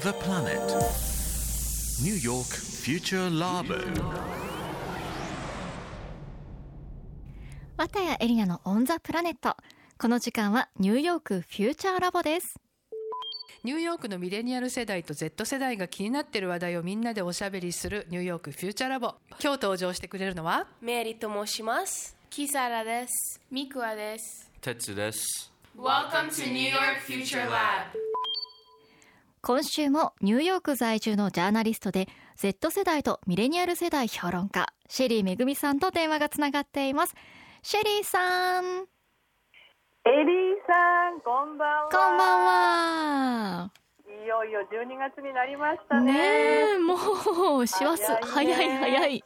the planet. New York Future Labo. 綿谷エリナのオンザプラネットこの時間はニューヨークフューチャーラボですニューヨークのミレニアル世代と Z 世代が気になっている話題をみんなでおしゃべりするニューヨークフューチャーラボ今日登場してくれるのは？メアリーと申します。キサラです。ミクワです。哲です。Welcome to New York Future Lab. 今週もニューヨーク在住のジャーナリストで Z 世代とミレニアル世代評論家シェリーめぐみさんと電話がつながっていますシェリーさんエリーさん、こんばんは。こんばんはいよいよ12月になりましたねね。えもう師走早早い早い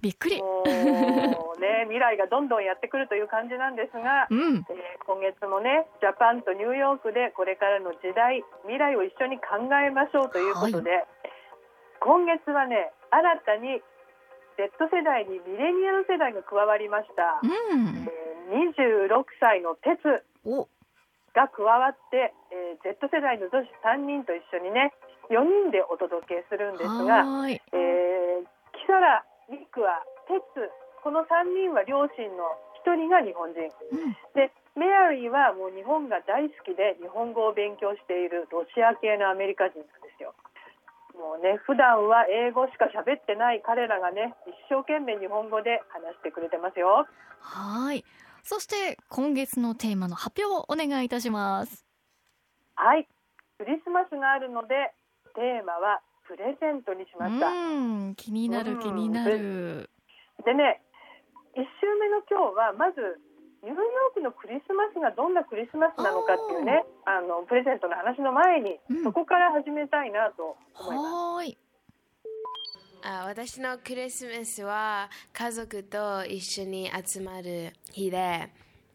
びっくり。もうね、未来がどんどんやってくるという感じなんですが、うん。えー今月もね、ジャパンとニューヨークでこれからの時代、未来を一緒に考えましょうということで、今月はね、新たに Z 世代にミレニアル世代が加わりました。うん。えー26歳の鉄お。が加わって、えー Z 世代の女子3人と一緒にね4人でお届けするんですが、はーい。えー、キサラ、ミクワ、テツ。この3人は両親の1人が日本人。うん。でメアリーはもう日本が大好きで日本語を勉強しているロシア系のアメリカ人なんですよ。もうね普段は英語しか喋ってない彼らがね一生懸命日本語で話してくれてますよ。はーい。そして今月のテーマの発表をお願いいたします。はい。クリスマスがあるのでテーマはプレゼントにしました。うん気になる気になるでね1週目の今日はまずニューヨークのクリスマスがどんなクリスマスなのかっていうねあのプレゼントの話の前に、うんそこから始めたいなと思います。はーいあ私のクリスマスは家族と一緒に集まる日で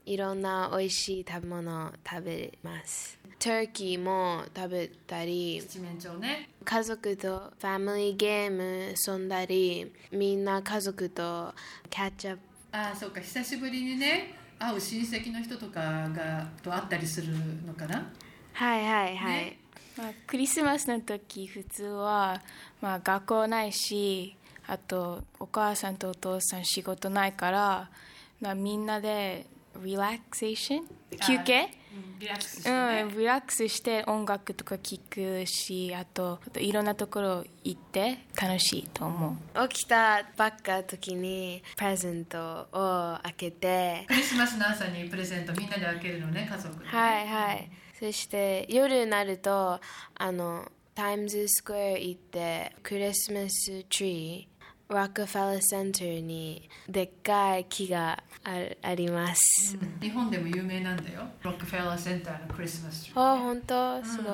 いろんな美味しい食べ物を食べます。トーキーも食べたり七面鳥ね。家族とファミリーゲーム遊んだりみんな家族とキャッチアップ。ああそうか。久しぶりにね会う親戚の人とかがと会ったりするのかな？はいはいはい、ね。まあ、クリスマスの時普通は、まあ、学校ないしあとお母さんとお父さん仕事ないから、まあ、みんなでリラクセー。ション休憩？うんリラックスしてうね、ん、リラックスして音楽とか聴くしあとあといろんなところ行って楽しいと思う。起きたばっか時にプレゼントを開けて。クリスマスの朝にプレゼントみんなで開けるのね家族でね。はいはい。そして夜になるとあのタイムズスクエア行ってクリスマスツリーロックフェラーセンターにでっかい木がああります、うん。日本でも有名なんだよ。ロックフェラーセンターのクリスマスツリーあ本当？すごい、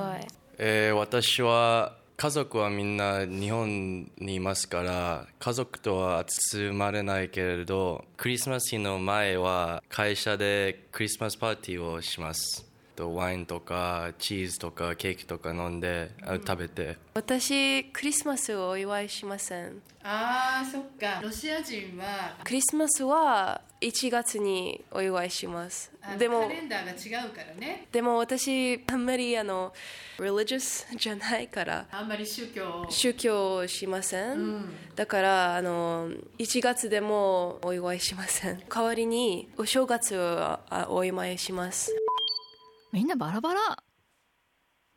えー私は家族はみんな日本にいますから家族とは集まれないけれどクリスマス日の前は会社でクリスマスパーティーをしますとワインとかチーズとかケーキとか飲んで、あ食べて。私クリスマスをお祝いしません。ああそっか。ロシア人はクリスマスは1月にお祝いします。でもカレンダーが違うからね。でも私あんまりあの religious じゃないからあんまり宗教宗教しません、だからあの1月でもお祝いしません。代わりにお正月をあお祝いしますみんなバラバラ。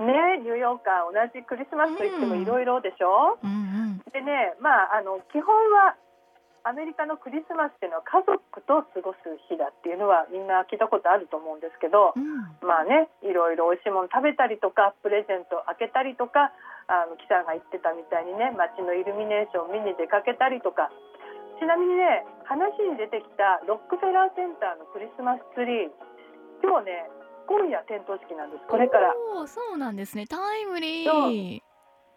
ねニューヨーカー同じクリスマスといってもいろいろでしょ、うんうん。でねまああの基本はアメリカのクリスマスっていうのは家族と過ごす日だっていうのはみんな聞いたことあると思うんですけど、うん。まあねいろいろ美味しいもの食べたりとかプレゼント開けたりとかあのキさんが言ってたみたいにね街のイルミネーションを見に出かけたりとか。ちなみにね話に出てきたロックフェラーセンターのクリスマスツリー今日ね今夜点灯式なんです。これから。おーそうなんですね。タイムリー。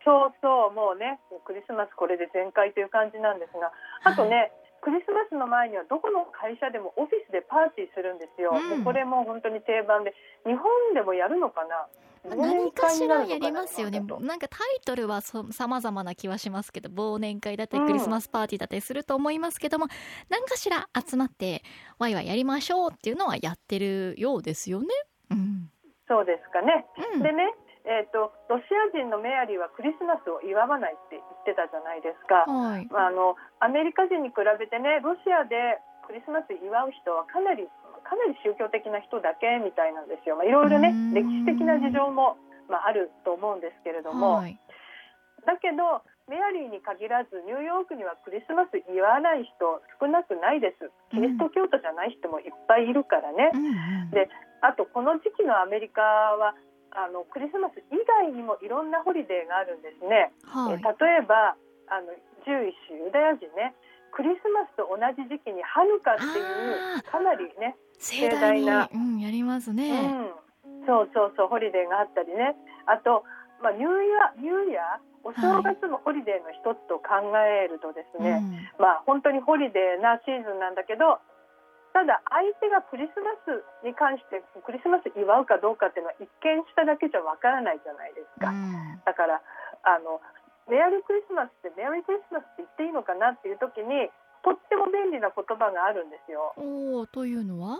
そうそうもうねクリスマスこれで全開という感じなんですがあとね、クリスマスの前にはどこの会社でもオフィスでパーティーするんですよ、うん。これも本当に定番で日本でもやるのかな？何かしらやりますよね。なんかタイトルはそさまざまな気はしますけど忘年会だったりクリスマスパーティーだったりすると思いますけども、何かしら集まってワイワイやりましょうっていうのはやってるようですよね。うんそうですかね、うん。でね、えーと、ロシア人のメアリーはクリスマスを祝わないって言ってたじゃないですか、はい、あのアメリカ人に比べてねロシアでクリスマス祝う人はかなりかなり宗教的な人だけみたいなんですよ、まあ、いろいろね歴史的な事情も、まあ、あると思うんですけれども、はい、だけどメアリーに限らずニューヨークにはクリスマス祝わない人少なくないです。キリスト教徒じゃない人もいっぱいいるからね、うん、であとこの時期のアメリカはあのクリスマス以外にもいろんなホリデーがあるんですね、はい、え例えばあのジューイッシュユダヤ人ね。クリスマスと同じ時期にハヌカっていうかなりね盛大な、うん、やりますね、うん、そうそうそうホリデーがあったりね。あと、まあ、ニューイヤーニューイヤーお正月もホリデーの一つと考えるとですね、はい、まあ本当にホリデーなシーズンなんだけどただ相手がクリスマスに関してクリスマス祝うかどうかっていうのは一見しただけじゃわからないじゃないですか、うん、だからあのメアリークリスマスってメアリークリスマスって言っていいのかなっていう時にとっても便利な言葉があるんですよ。おというのは？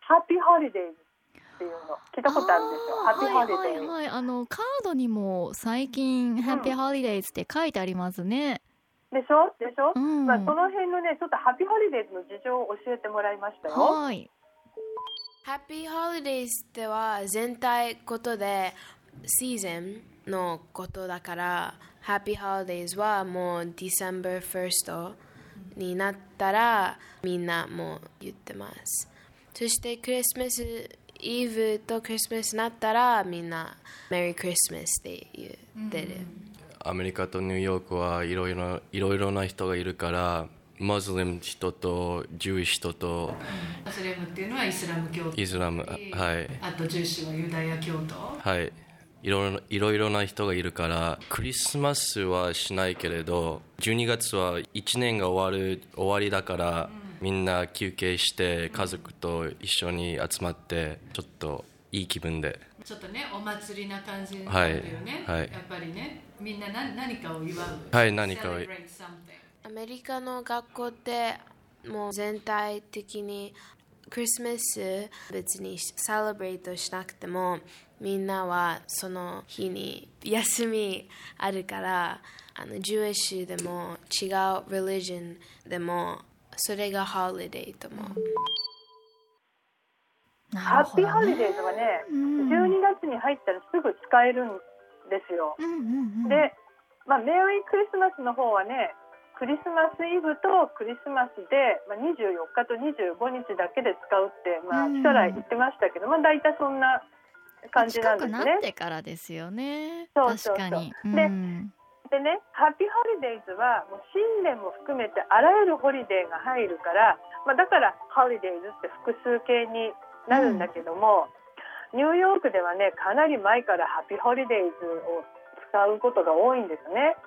Happy Holidays っていうの聞いたことあるんですよ。ハッピーホリデー。はい、はい、あのカードにも最近、 Happy Holidays って書いてありますね。でしょ？でしょ、うん、まあその辺のねちょっと Happy Holidays の事情を教えてもらいましたよ。はい。 Happy Holidays では全体ことでシーズンのことだから Happy Holidays はもう December 1st になったらみんなもう言ってます。そしてクリスマスイブとクリスマスになったらみんなメリークリスマスって言ってる、アメリカとニューヨークはいろいろいろいろな人がいるからムスリム人とジュー人とムスリムっていうのはイスラム教徒。イスラムはい。あとジューシーはユダヤ教徒。はい。いろいろいろな人がいるからクリスマスはしないけれど12月は1年が終わる終わりだから、うんみんな休憩して家族と一緒に集まってちょっといい気分で。ちょっとねお祭りな感じなんだよね、はい、はい、やっぱりねみんな何何かを祝う。はい何かを。アメリカの学校ってもう全体的にクリスマス別にサレブレートしなくてもみんなはその日に休みあるからあのジュエッシュでも違う religion でもそれがハリデーと思う。Happy Holidays はね、うん、12月に入ったらすぐ使えるんですよ。うんうんうん、で、まあ、メリークリスマスの方はね、クリスマスイブとクリスマスで、まあ、24日と25日だけで使うって、まあ、将来言ってましたけど、まあ、大体そんな感じなんですね。なってからですよね。そうそうそう。で、でね、 Happy Holidays はもう新年も含めてあらゆるホリデーが入るから、まあ、だから Holidays って複数形になるんだけども、うん、ニューヨークではねかなり前から Happy Holidays を使うことが多いんですね。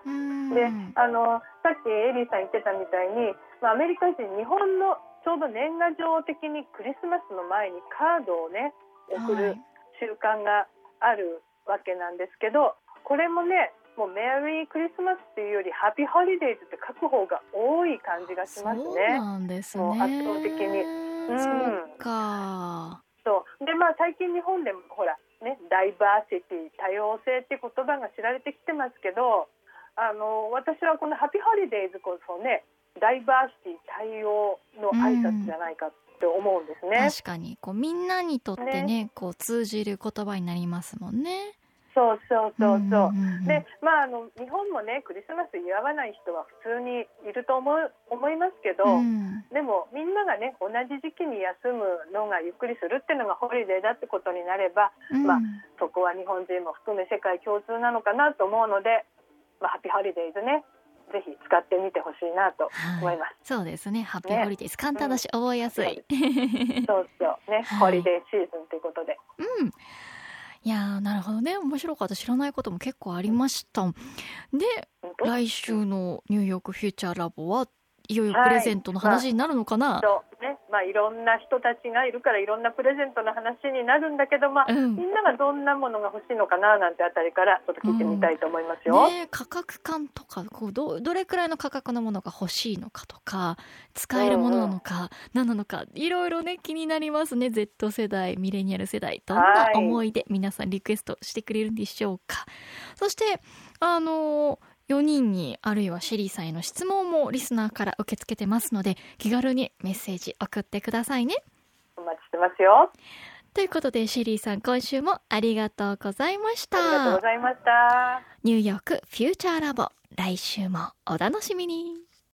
であのさっきエリーさん言ってたみたいに、まあ、アメリカ人日本のちょうど年賀状的にクリスマスの前にカードをね送る習慣があるわけなんですけど、これもねもうメリークリスマスっていうより Happy Holidays って書く方が多い感じがしますね。そうなんですね。圧倒的に。うん、そうか。そうでまあ最近日本でもほらねダイバーシティ多様性って言葉が知られてきてますけど、あの私はこの Happy Holidays こそねダイバーシティ多様の挨拶じゃないかって思うんですね。確かにこうみんなにとってね、ね、こう通じる言葉になりますもんね。そうそうそうそう。で、まああの日本もねクリスマス祝わない人は普通にいると思う思いますけど、うん、でもみんながね同じ時期に休むのがゆっくりするっていうのがホリデーだってことになれば、うん、まあそこは日本人も含め世界共通なのかなと思うので、まあハッピーホリデーズね。ぜひ使ってみてほしいなと思います。はい、そうですね。ハッピーホリデーズ、ね、簡単だし覚えやすい。そうそうね、ホリデーシーズンということで。うん。いやなるほどね。面白かった。知らないことも結構ありました。で来週のニューヨークフューチャーラボはい。よいよプレゼントの話になるのかな、はいまあ、ね。まあ、いろんな人たちがいるからいろんなプレゼントの話になるんだけど、まあうん。みんながどんなものが欲しいのかななんてあたりからちょっと聞いてみたいと思いますよ。ねえ価格感とかこうどどれくらいの価格のものが欲しいのかとか使えるものなのか、何なのかいろいろね気になりますね。Z 世代ミレニアル世代。どんなはい思い出、皆さんリクエストしてくれるんでしょうか。そしてあの4人にあるいはシェリーさんへの質問もリスナーから受け付けてますので気軽にメッセージ送ってくださいねお待ちしてますよ。ということでシェリーさん今週もありがとうございましたありがとうございました。ニューヨークフューチャーラボ来週もお楽しみに